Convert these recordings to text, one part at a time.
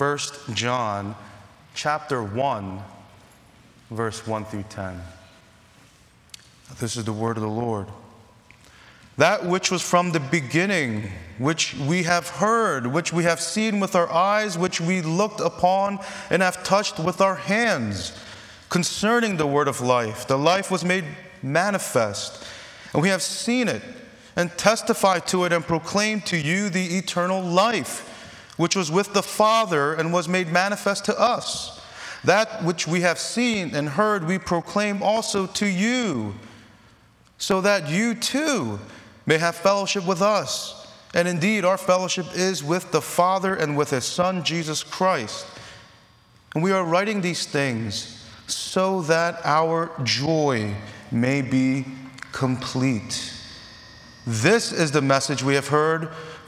1 John chapter 1, verse 1 through 10. This is the word of the Lord. That which was from the beginning, which we have heard, which we have seen with our eyes, which we looked upon and have touched with our hands, concerning the word of life. The life was made manifest, and we have seen it, and testified to it, and proclaimed to you the eternal life, which was with the Father and was made manifest to us. That which we have seen and heard, we proclaim also to you so that you too may have fellowship with us. And indeed, our fellowship is with the Father and with His Son, Jesus Christ. And we are writing these things so that our joy may be complete. This is the message we have heard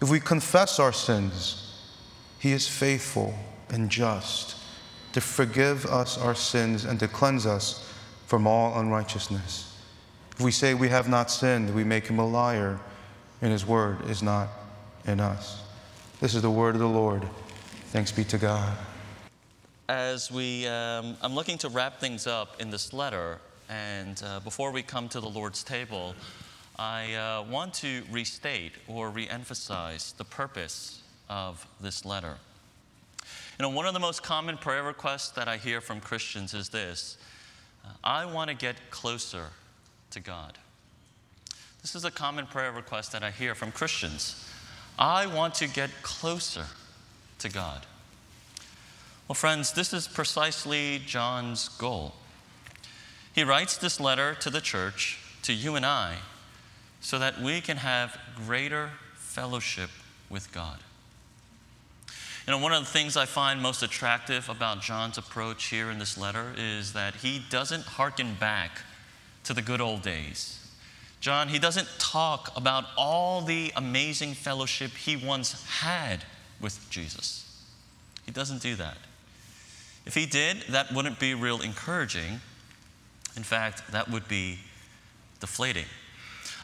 If we confess our sins, he is faithful and just to forgive us our sins and to cleanse us from all unrighteousness. If we say we have not sinned, we make him a liar, and his word is not in us. This is the word of the Lord. Thanks be to God. As we, um, I'm looking to wrap things up in this letter, and uh, before we come to the Lord's table, I uh, want to restate or reemphasize the purpose of this letter. You know, one of the most common prayer requests that I hear from Christians is this uh, I want to get closer to God. This is a common prayer request that I hear from Christians. I want to get closer to God. Well, friends, this is precisely John's goal. He writes this letter to the church, to you and I, so that we can have greater fellowship with God. You know, one of the things I find most attractive about John's approach here in this letter is that he doesn't hearken back to the good old days. John, he doesn't talk about all the amazing fellowship he once had with Jesus. He doesn't do that. If he did, that wouldn't be real encouraging. In fact, that would be deflating.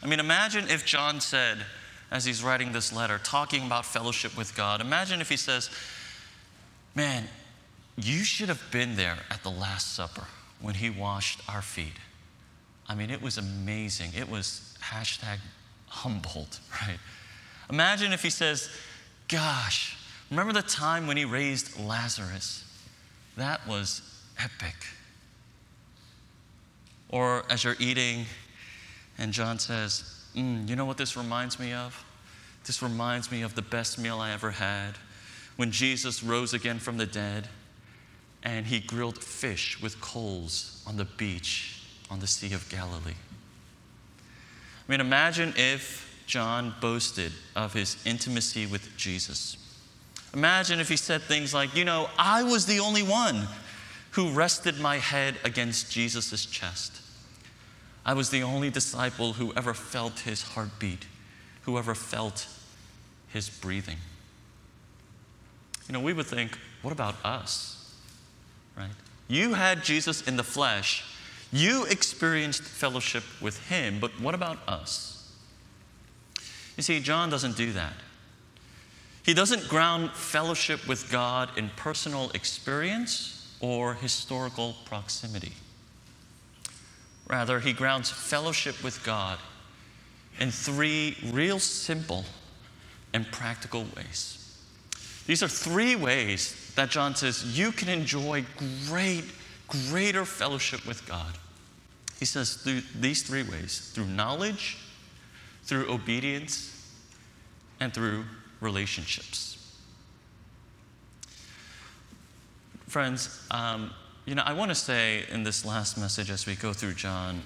I mean, imagine if John said, as he's writing this letter, talking about fellowship with God. Imagine if he says, Man, you should have been there at the Last Supper when he washed our feet. I mean, it was amazing. It was hashtag humbled, right? Imagine if he says, Gosh, remember the time when he raised Lazarus? That was epic. Or as you're eating, and John says, Mm, you know what this reminds me of? This reminds me of the best meal I ever had when Jesus rose again from the dead and he grilled fish with coals on the beach on the Sea of Galilee. I mean, imagine if John boasted of his intimacy with Jesus. Imagine if he said things like, You know, I was the only one who rested my head against Jesus' chest. I was the only disciple who ever felt his heartbeat, who ever felt his breathing. You know, we would think, what about us? Right? You had Jesus in the flesh. You experienced fellowship with him, but what about us? You see, John doesn't do that. He doesn't ground fellowship with God in personal experience or historical proximity. Rather, he grounds fellowship with God in three real simple and practical ways. These are three ways that John says you can enjoy great, greater fellowship with God. He says through these three ways through knowledge, through obedience, and through relationships. Friends, um, you know, I want to say in this last message as we go through John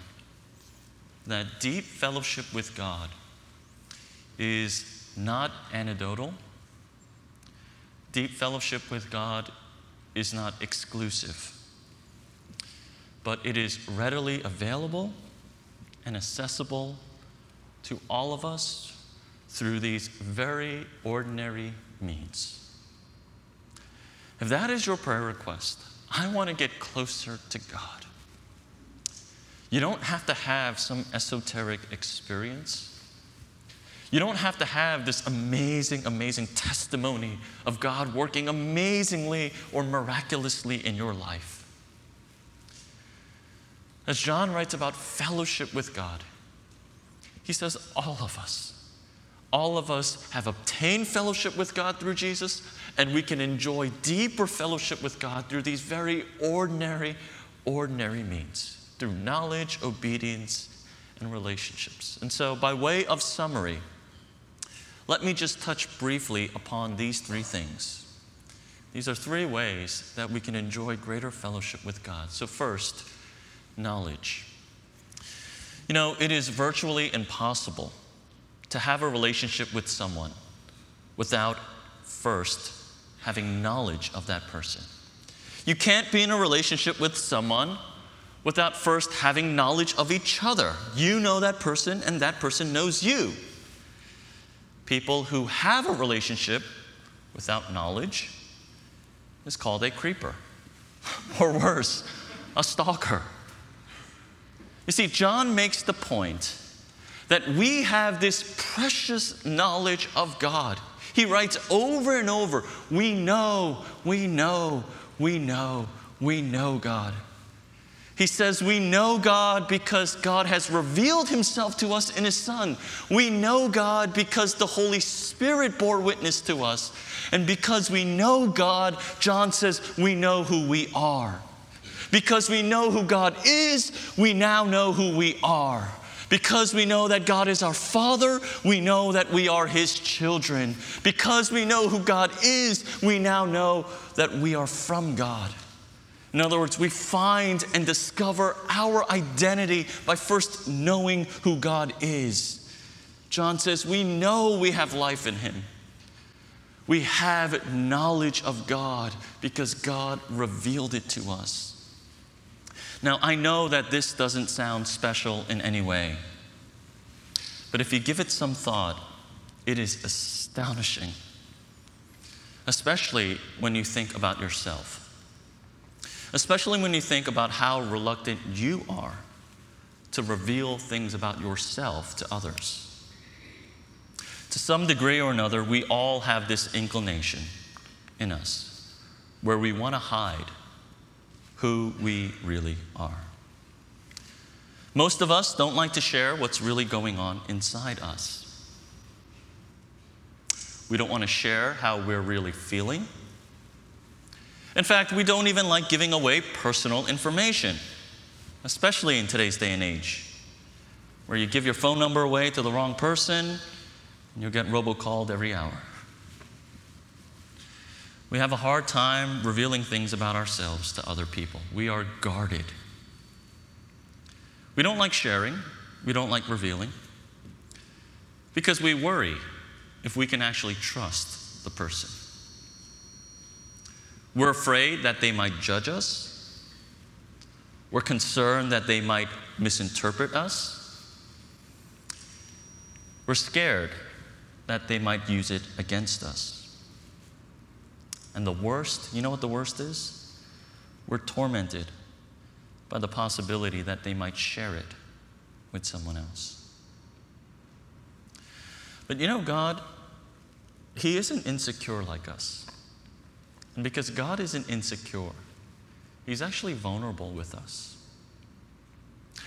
that deep fellowship with God is not anecdotal. Deep fellowship with God is not exclusive, but it is readily available and accessible to all of us through these very ordinary means. If that is your prayer request, I want to get closer to God. You don't have to have some esoteric experience. You don't have to have this amazing, amazing testimony of God working amazingly or miraculously in your life. As John writes about fellowship with God, he says, all of us, all of us have obtained fellowship with God through Jesus, and we can enjoy deeper fellowship with God through these very ordinary, ordinary means through knowledge, obedience, and relationships. And so, by way of summary, let me just touch briefly upon these three things. These are three ways that we can enjoy greater fellowship with God. So, first, knowledge. You know, it is virtually impossible to have a relationship with someone without first having knowledge of that person. You can't be in a relationship with someone without first having knowledge of each other. You know that person, and that person knows you. People who have a relationship without knowledge is called a creeper, or worse, a stalker. You see, John makes the point that we have this precious knowledge of God. He writes over and over, We know, we know, we know, we know God. He says, We know God because God has revealed Himself to us in His Son. We know God because the Holy Spirit bore witness to us. And because we know God, John says, we know who we are. Because we know who God is, we now know who we are. Because we know that God is our Father, we know that we are His children. Because we know who God is, we now know that we are from God. In other words, we find and discover our identity by first knowing who God is. John says, We know we have life in Him. We have knowledge of God because God revealed it to us. Now, I know that this doesn't sound special in any way, but if you give it some thought, it is astonishing, especially when you think about yourself, especially when you think about how reluctant you are to reveal things about yourself to others. To some degree or another, we all have this inclination in us where we want to hide who we really are. Most of us don't like to share what's really going on inside us. We don't want to share how we're really feeling. In fact, we don't even like giving away personal information, especially in today's day and age, where you give your phone number away to the wrong person and you'll get robocalled every hour. We have a hard time revealing things about ourselves to other people. We are guarded. We don't like sharing, we don't like revealing, because we worry if we can actually trust the person. We're afraid that they might judge us. We're concerned that they might misinterpret us. We're scared that they might use it against us. And the worst, you know what the worst is? We're tormented by the possibility that they might share it with someone else. But you know, God, He isn't insecure like us. And because God isn't insecure, He's actually vulnerable with us.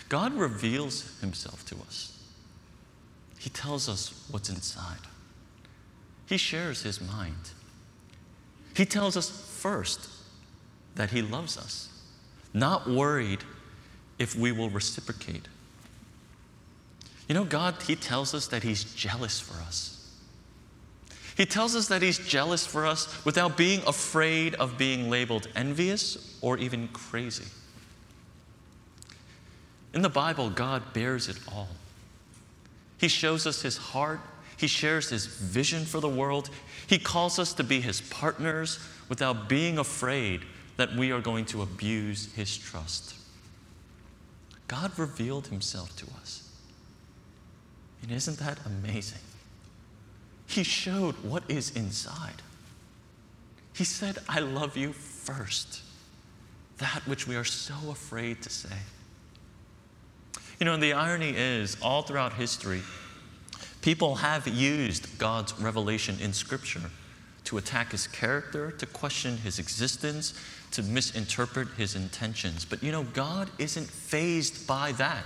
God reveals Himself to us, He tells us what's inside, He shares His mind. He tells us first that He loves us, not worried if we will reciprocate. You know, God, He tells us that He's jealous for us. He tells us that He's jealous for us without being afraid of being labeled envious or even crazy. In the Bible, God bears it all. He shows us His heart he shares his vision for the world. He calls us to be his partners without being afraid that we are going to abuse his trust. God revealed himself to us. And isn't that amazing? He showed what is inside. He said, I love you first. That which we are so afraid to say. You know, and the irony is, all throughout history, people have used God's revelation in Scripture to attack his character, to question his existence, to misinterpret his intentions. But you know, God isn't fazed by that.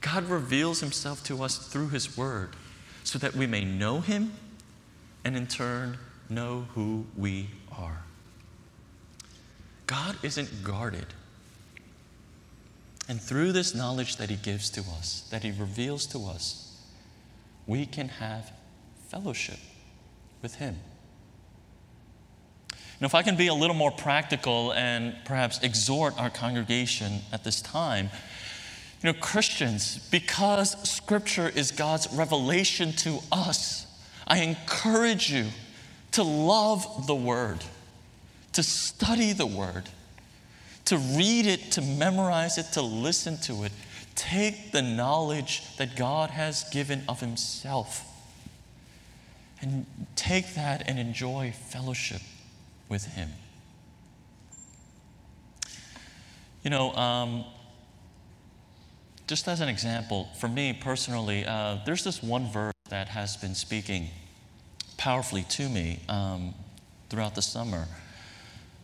God reveals himself to us through his word so that we may know him and in turn know who we are. God isn't guarded. And through this knowledge that he gives to us, that he reveals to us, we can have fellowship with him. Now, if I can be a little more practical and perhaps exhort our congregation at this time, you know, Christians, because Scripture is God's revelation to us, I encourage you to love the Word, to study the Word, to read it, to memorize it, to listen to it. Take the knowledge that God has given of Himself and take that and enjoy fellowship with Him. You know, um, just as an example, for me personally, uh, there's this one verse that has been speaking powerfully to me um, throughout the summer.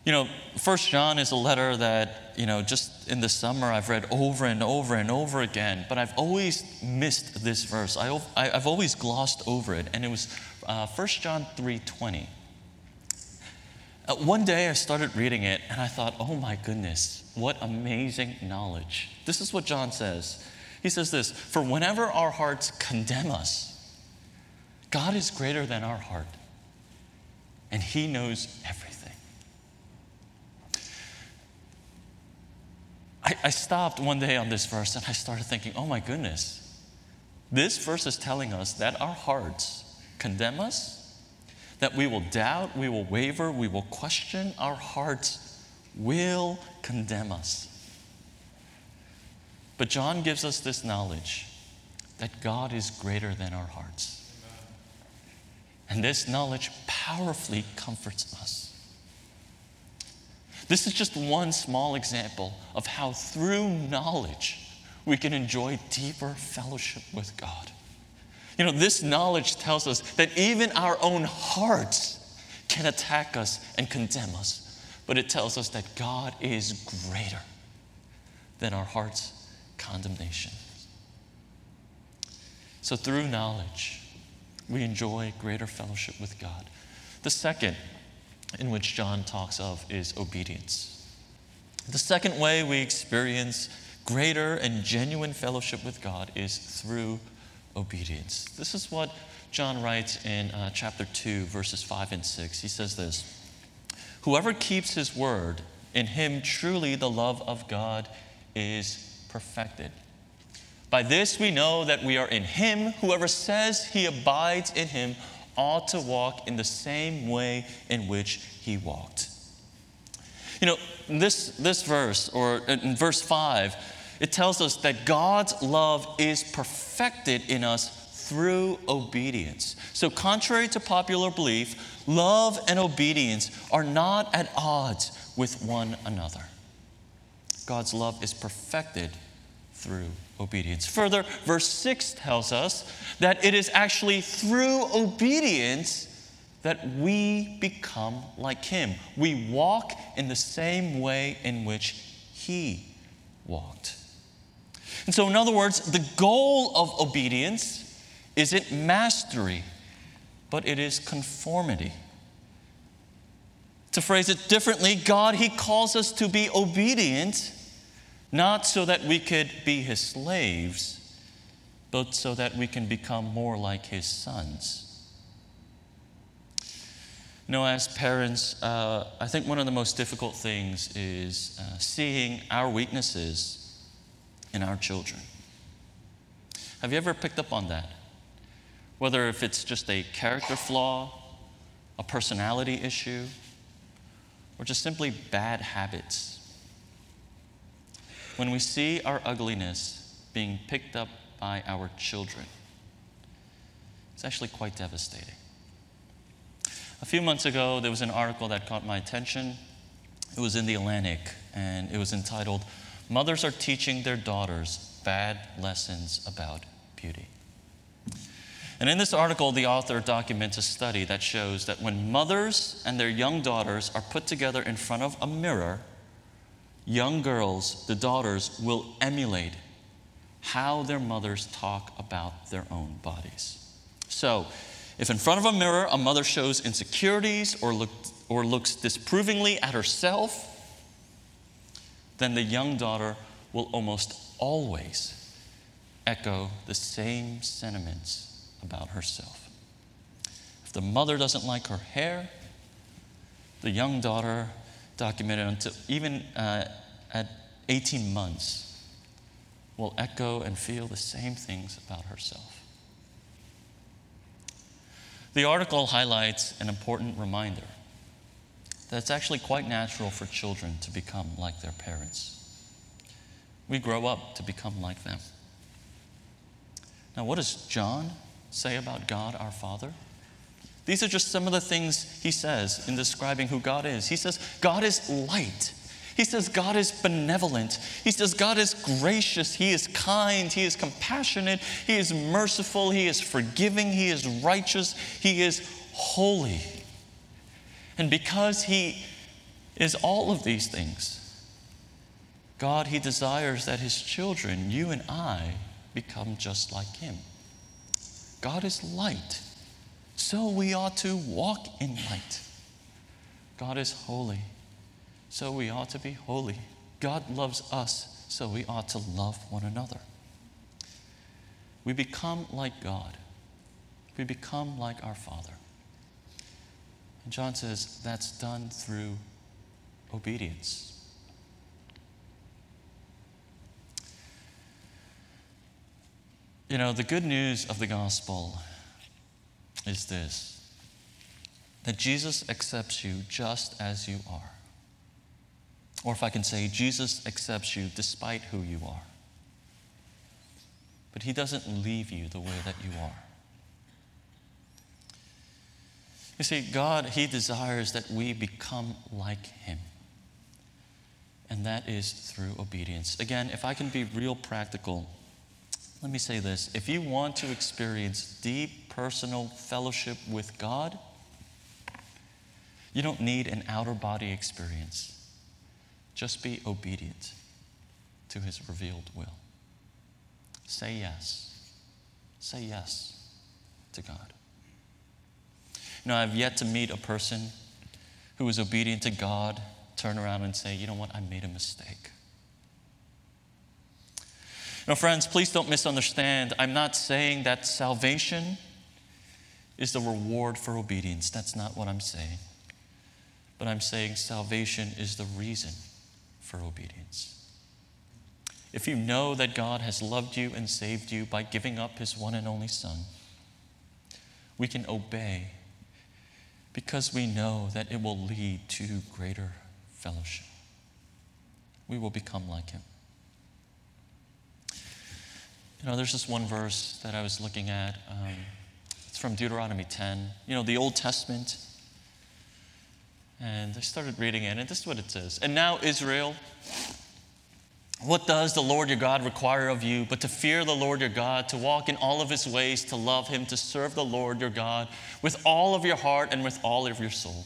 You know, First John is a letter that, you know, just in the summer I've read over and over and over again, but I've always missed this verse. I, have always glossed over it, and it was uh, 1 John 3.20. Uh, one day I started reading it and I thought, oh my goodness, what amazing knowledge. This is what John says. He says this For whenever our hearts condemn us, God is greater than our heart, and He knows everything. I, I stopped one day on this verse and I started thinking, oh my goodness, this verse is telling us that our hearts condemn us that we will doubt, we will waver, we will question, our hearts will condemn us. But John gives us this knowledge that God is greater than our hearts. And this knowledge powerfully comforts us. This is just one small example of how, through knowledge, we can enjoy deeper fellowship with God. You know, this knowledge tells us that even our own hearts can attack us and condemn us. But it tells us that God is greater than our heart's condemnation. So, through knowledge, we enjoy greater fellowship with God. The second, in which John talks of, is obedience. The second way we experience greater and genuine fellowship with God is through obedience. This is what John writes in uh, chapter 2, verses 5 and 6. He says this Whoever keeps his word, in him truly the love of God is perfected. By this we know that we are in him. Whoever says he abides in him ought to walk in the same way in which he walked. You know, this, this verse, or in verse 5, it tells us that God's love is perfected in us through obedience. So, contrary to popular belief, love and obedience are not at odds with one another. God's love is perfected through obedience. Further, verse 6 tells us that it is actually through obedience that we become like Him. We walk in the same way in which He walked. And so, in other words, the goal of obedience isn't mastery, but it is conformity. To phrase it differently, God, He calls us to be obedient, not so that we could be His slaves, but so that we can become more like His sons. Know, as parents, uh, I think one of the most difficult things is uh, seeing our weaknesses in our children. Have you ever picked up on that? Whether if it's just a character flaw, a personality issue, or just simply bad habits. When we see our ugliness being picked up by our children, it's actually quite devastating. A few months ago, there was an article that caught my attention. It was in the Atlantic, and it was entitled, Mothers Are Teaching Their Daughters Bad Lessons About Beauty. And in this article, the author documents a study that shows that when mothers and their young daughters are put together in front of a mirror, young girls, the daughters, will emulate how their mothers talk about their own bodies. So, if in front of a mirror a mother shows insecurities or, look, or looks disapprovingly at herself, then the young daughter will almost always echo the same sentiments about herself. If the mother doesn't like her hair, the young daughter, documented until even uh, at 18 months, will echo and feel the same things about herself. The article highlights an important reminder that it's actually quite natural for children to become like their parents. We grow up to become like them. Now, what does John say about God our Father? These are just some of the things he says in describing who God is. He says, God is light. He says God is benevolent. He says God is gracious. He is kind. He is compassionate. He is merciful. He is forgiving. He is righteous. He is holy. And because He is all of these things, God, He desires that His children, you and I, become just like Him. God is light, so we ought to walk in light. God is holy so we ought to be holy. God loves us, so we ought to love one another. We become like God, we become like our Father. And John says that's done through obedience. You know, the good news of the gospel is this that Jesus accepts you just as you are. Or if I can say, Jesus accepts you despite who you are. But he doesn't leave you the way that you are. You see, God, He desires that we become like Him. And that is through obedience. Again, if I can be real practical, let me say this. If you want to experience deep personal fellowship with God, you don't need an outer body experience. Just be obedient to his revealed will. Say yes. Say yes to God. Know, I've yet to meet a person who is obedient to God, turn around and say, you know what, I made a mistake. Now, friends, please don't misunderstand. I'm not saying that salvation is the reward for obedience. That's not what I'm saying. But I'm saying salvation is the reason for obedience. If you know that God has loved you and saved you by giving up his one and only Son, we can obey because we know that it will lead to greater fellowship. We will become like him. You know, there's this one verse that I was looking at. Um, it's from Deuteronomy 10. You know, the Old Testament and I started reading it, and this is what it says. And now, Israel, what does the Lord your God require of you but to fear the Lord your God, to walk in all of his ways, to love him, to serve the Lord your God with all of your heart and with all of your soul?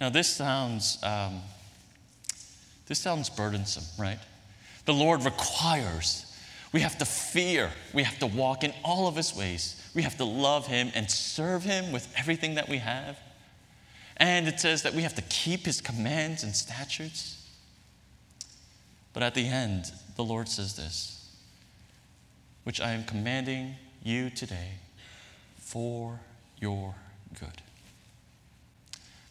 Now, this sounds, um, this sounds burdensome, right? The Lord requires. We have to fear. We have to walk in all of his ways. We have to love him and serve him with everything that we have. And it says that we have to keep his commands and statutes. But at the end, the Lord says this, which I am commanding you today for your good.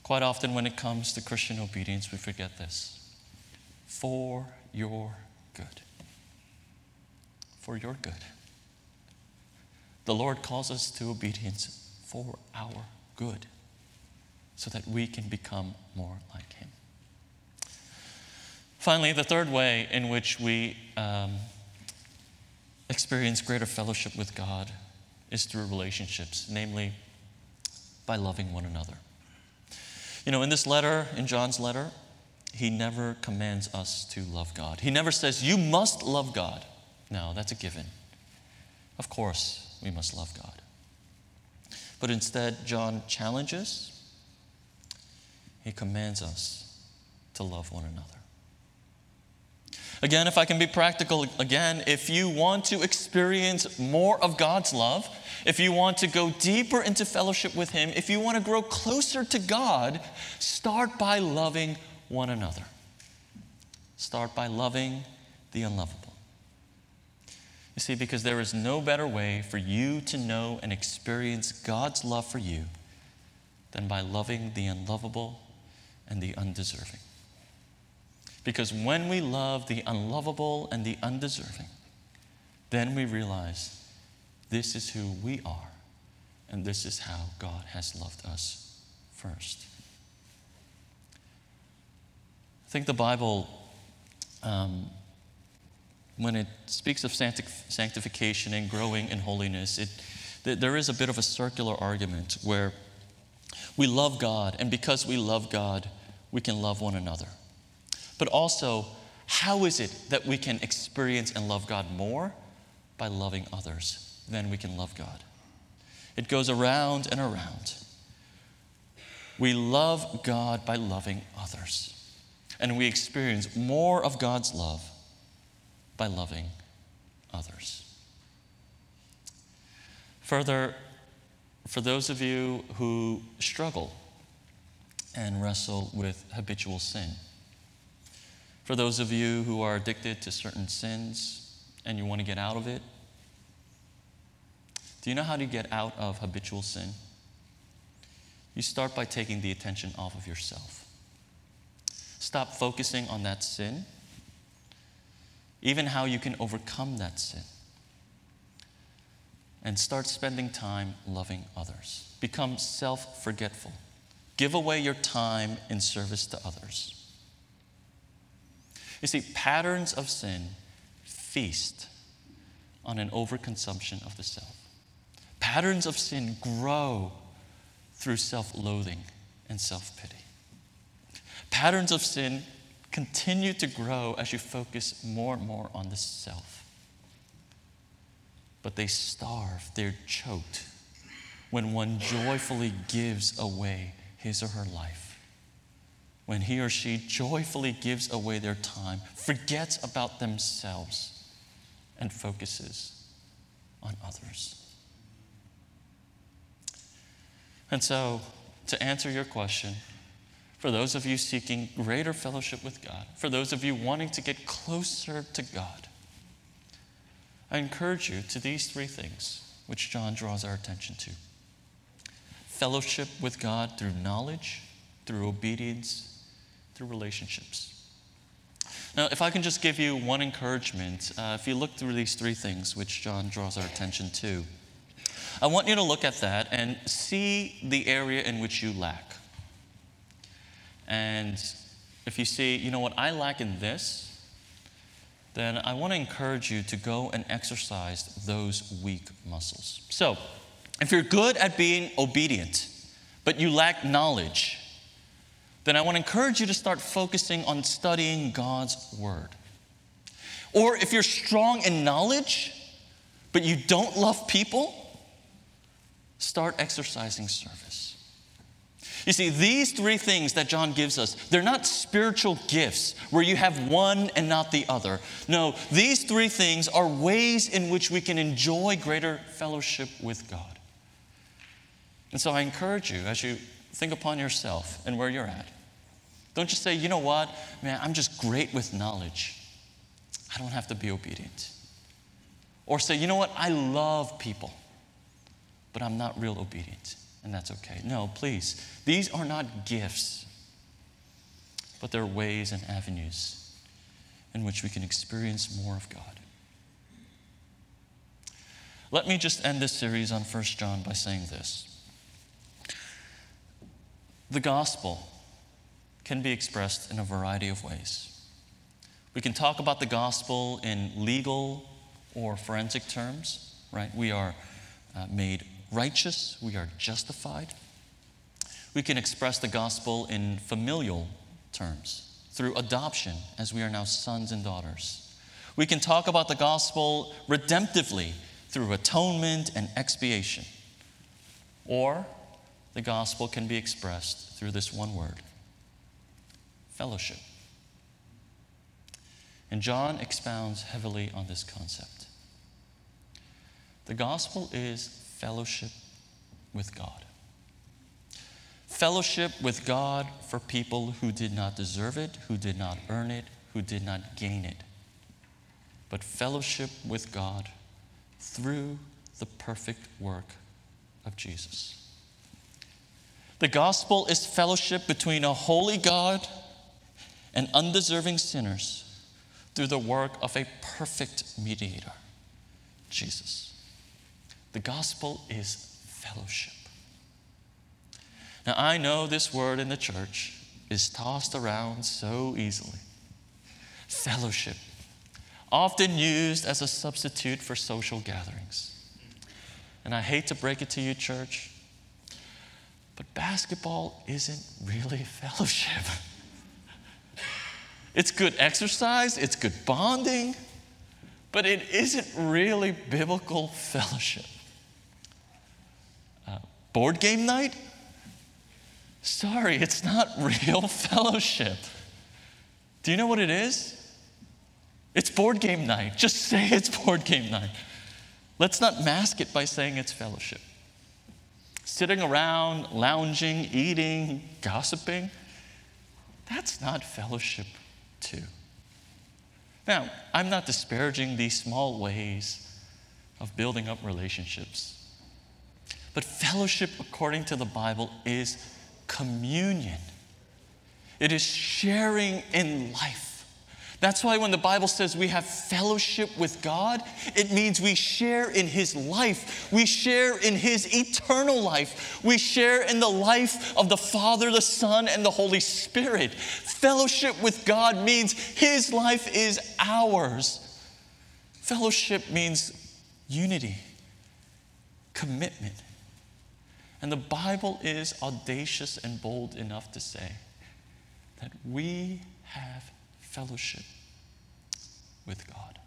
Quite often, when it comes to Christian obedience, we forget this for your good. For your good. The Lord calls us to obedience for our good so that we can become more like Him. Finally, the third way in which we um, experience greater fellowship with God is through relationships, namely by loving one another. You know, in this letter, in John's letter, he never commands us to love God. He never says, You must love God. No, that's a given. Of course, we must love God. But instead, John challenges, he commands us to love one another. Again, if I can be practical again, if you want to experience more of God's love, if you want to go deeper into fellowship with Him, if you want to grow closer to God, start by loving one another. Start by loving the unlovable. You see, because there is no better way for you to know and experience God's love for you than by loving the unlovable and the undeserving. Because when we love the unlovable and the undeserving, then we realize this is who we are and this is how God has loved us first. I think the Bible, um, when it speaks of sanctification and growing in holiness, it, there is a bit of a circular argument where we love God, and because we love God, we can love one another. But also, how is it that we can experience and love God more? By loving others, than we can love God. It goes around and around. We love God by loving others. And we experience more of God's love by loving others. Further, for those of you who struggle and wrestle with habitual sin, for those of you who are addicted to certain sins and you want to get out of it, do you know how to get out of habitual sin? You start by taking the attention off of yourself. Stop focusing on that sin, even how you can overcome that sin, and start spending time loving others. Become self forgetful. Give away your time in service to others. You see, patterns of sin feast on an overconsumption of the self. Patterns of sin grow through self loathing and self pity. Patterns of sin continue to grow as you focus more and more on the self. But they starve, they're choked when one joyfully gives away his or her life when he or she joyfully gives away their time, forgets about themselves, and focuses on others. And so, to answer your question, for those of you seeking greater fellowship with God, for those of you wanting to get closer to God, I encourage you to these three things which John draws our attention to fellowship with God through knowledge, through obedience, through relationships. Now, if I can just give you one encouragement, uh, if you look through these three things which John draws our attention to, I want you to look at that and see the area in which you lack. And if you see, you know what, I lack in this, then I want to encourage you to go and exercise those weak muscles. So, if you're good at being obedient, but you lack knowledge, then I want to encourage you to start focusing on studying God's Word. Or if you're strong in knowledge, but you don't love people, start exercising service. You see, these three things that John gives us, they're not spiritual gifts where you have one and not the other. No, these three things are ways in which we can enjoy greater fellowship with God. And so I encourage you as you think upon yourself and where you're at. Don't just say, you know what, man, I'm just great with knowledge. I don't have to be obedient. Or say, you know what, I love people, but I'm not real obedient, and that's okay. No, please. These are not gifts, but they're ways and avenues in which we can experience more of God. Let me just end this series on 1 John by saying this. The gospel can be expressed in a variety of ways. We can talk about the gospel in legal or forensic terms, right? We are uh, made righteous, we are justified. We can express the gospel in familial terms through adoption, as we are now sons and daughters. We can talk about the gospel redemptively through atonement and expiation. Or the gospel can be expressed through this one word fellowship. And John expounds heavily on this concept. The gospel is fellowship with God. Fellowship with God for people who did not deserve it, who did not earn it, who did not gain it. But fellowship with God through the perfect work of Jesus. The gospel is fellowship between a holy God and undeserving sinners through the work of a perfect mediator, Jesus. The gospel is fellowship. Now, I know this word in the church is tossed around so easily. Fellowship, often used as a substitute for social gatherings. And I hate to break it to you, church, but basketball isn't really fellowship. It's good exercise, it's good bonding, but it isn't really biblical fellowship. Board game night? Sorry, it's not real fellowship. Do you know what it is? It's board game night. Just say it's board game night. Let's not mask it by saying it's fellowship. Sitting around, lounging, eating, gossiping, that's not fellowship, too. Now, I'm not disparaging these small ways of building up relationships. But fellowship, according to the Bible, is communion, it is sharing in life. That's why when the Bible says we have fellowship with God, it means we share in His life. We share in His eternal life. We share in the life of the Father, the Son, and the Holy Spirit. Fellowship with God means His life is ours. Fellowship means unity, commitment. And the Bible is audacious and bold enough to say that we have fellowship with God.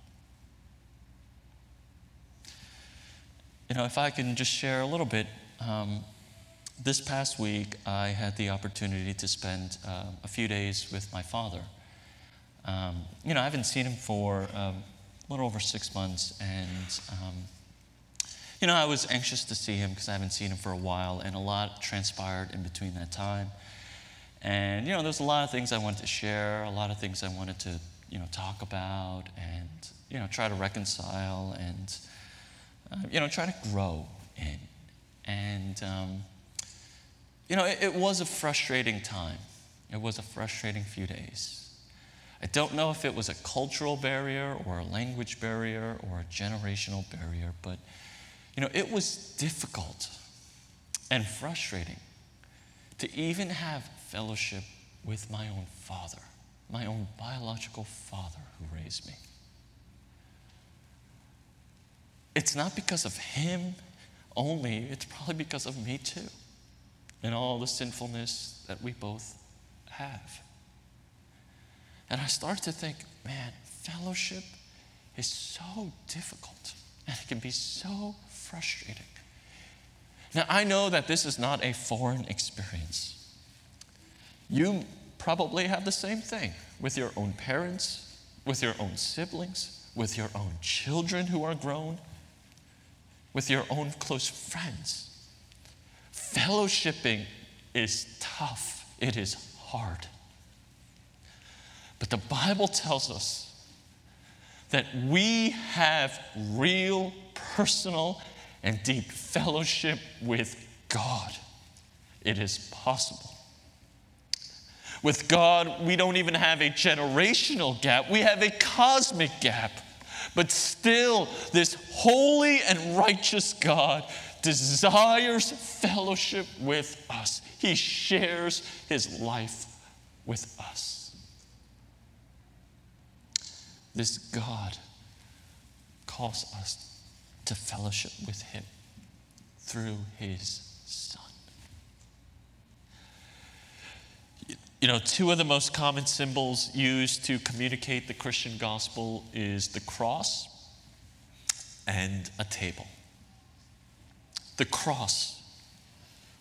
You know, if I can just share a little bit, um, this past week I had the opportunity to spend uh, a few days with my father. Um, you know, I haven't seen him for um, a little over six months, and um, you know, I was anxious to see him because I haven't seen him for a while, and a lot transpired in between that time. And, you know, there's a lot of things I wanted to share, a lot of things I wanted to, you know, talk about and, you know, try to reconcile and, uh, you know, try to grow in. And, um, you know, it, it was a frustrating time. It was a frustrating few days. I don't know if it was a cultural barrier or a language barrier or a generational barrier, but you know, it was difficult and frustrating to even have fellowship with my own father, my own biological father who raised me. It's not because of him only, it's probably because of me too, and all the sinfulness that we both have. And I start to think, man, fellowship is so difficult, and it can be so frustrating. Now, I know that this is not a foreign experience. You probably have the same thing with your own parents, with your own siblings, with your own children who are grown, with your own close friends. Fellowshipping is tough, it is hard. But the Bible tells us that we have real personal and deep fellowship with God. It is possible. With God, we don't even have a generational gap, we have a cosmic gap. But still, this holy and righteous God desires fellowship with us. He shares his life with us. This God calls us to fellowship with him through his Son. You know, two of the most common symbols used to communicate the Christian gospel is the cross and a table. The cross,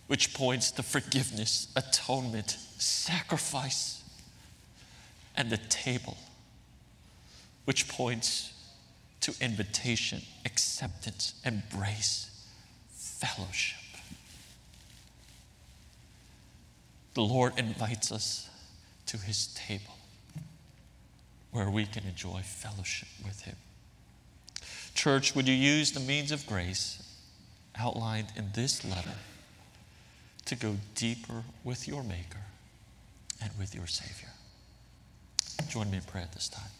which points to forgiveness, atonement, sacrifice, and the table, which points to invitation, acceptance, embrace, fellowship. The Lord invites us to his table where we can enjoy fellowship with him. Church, would you use the means of grace outlined in this letter to go deeper with your Maker and with your Savior? Join me in prayer at this time.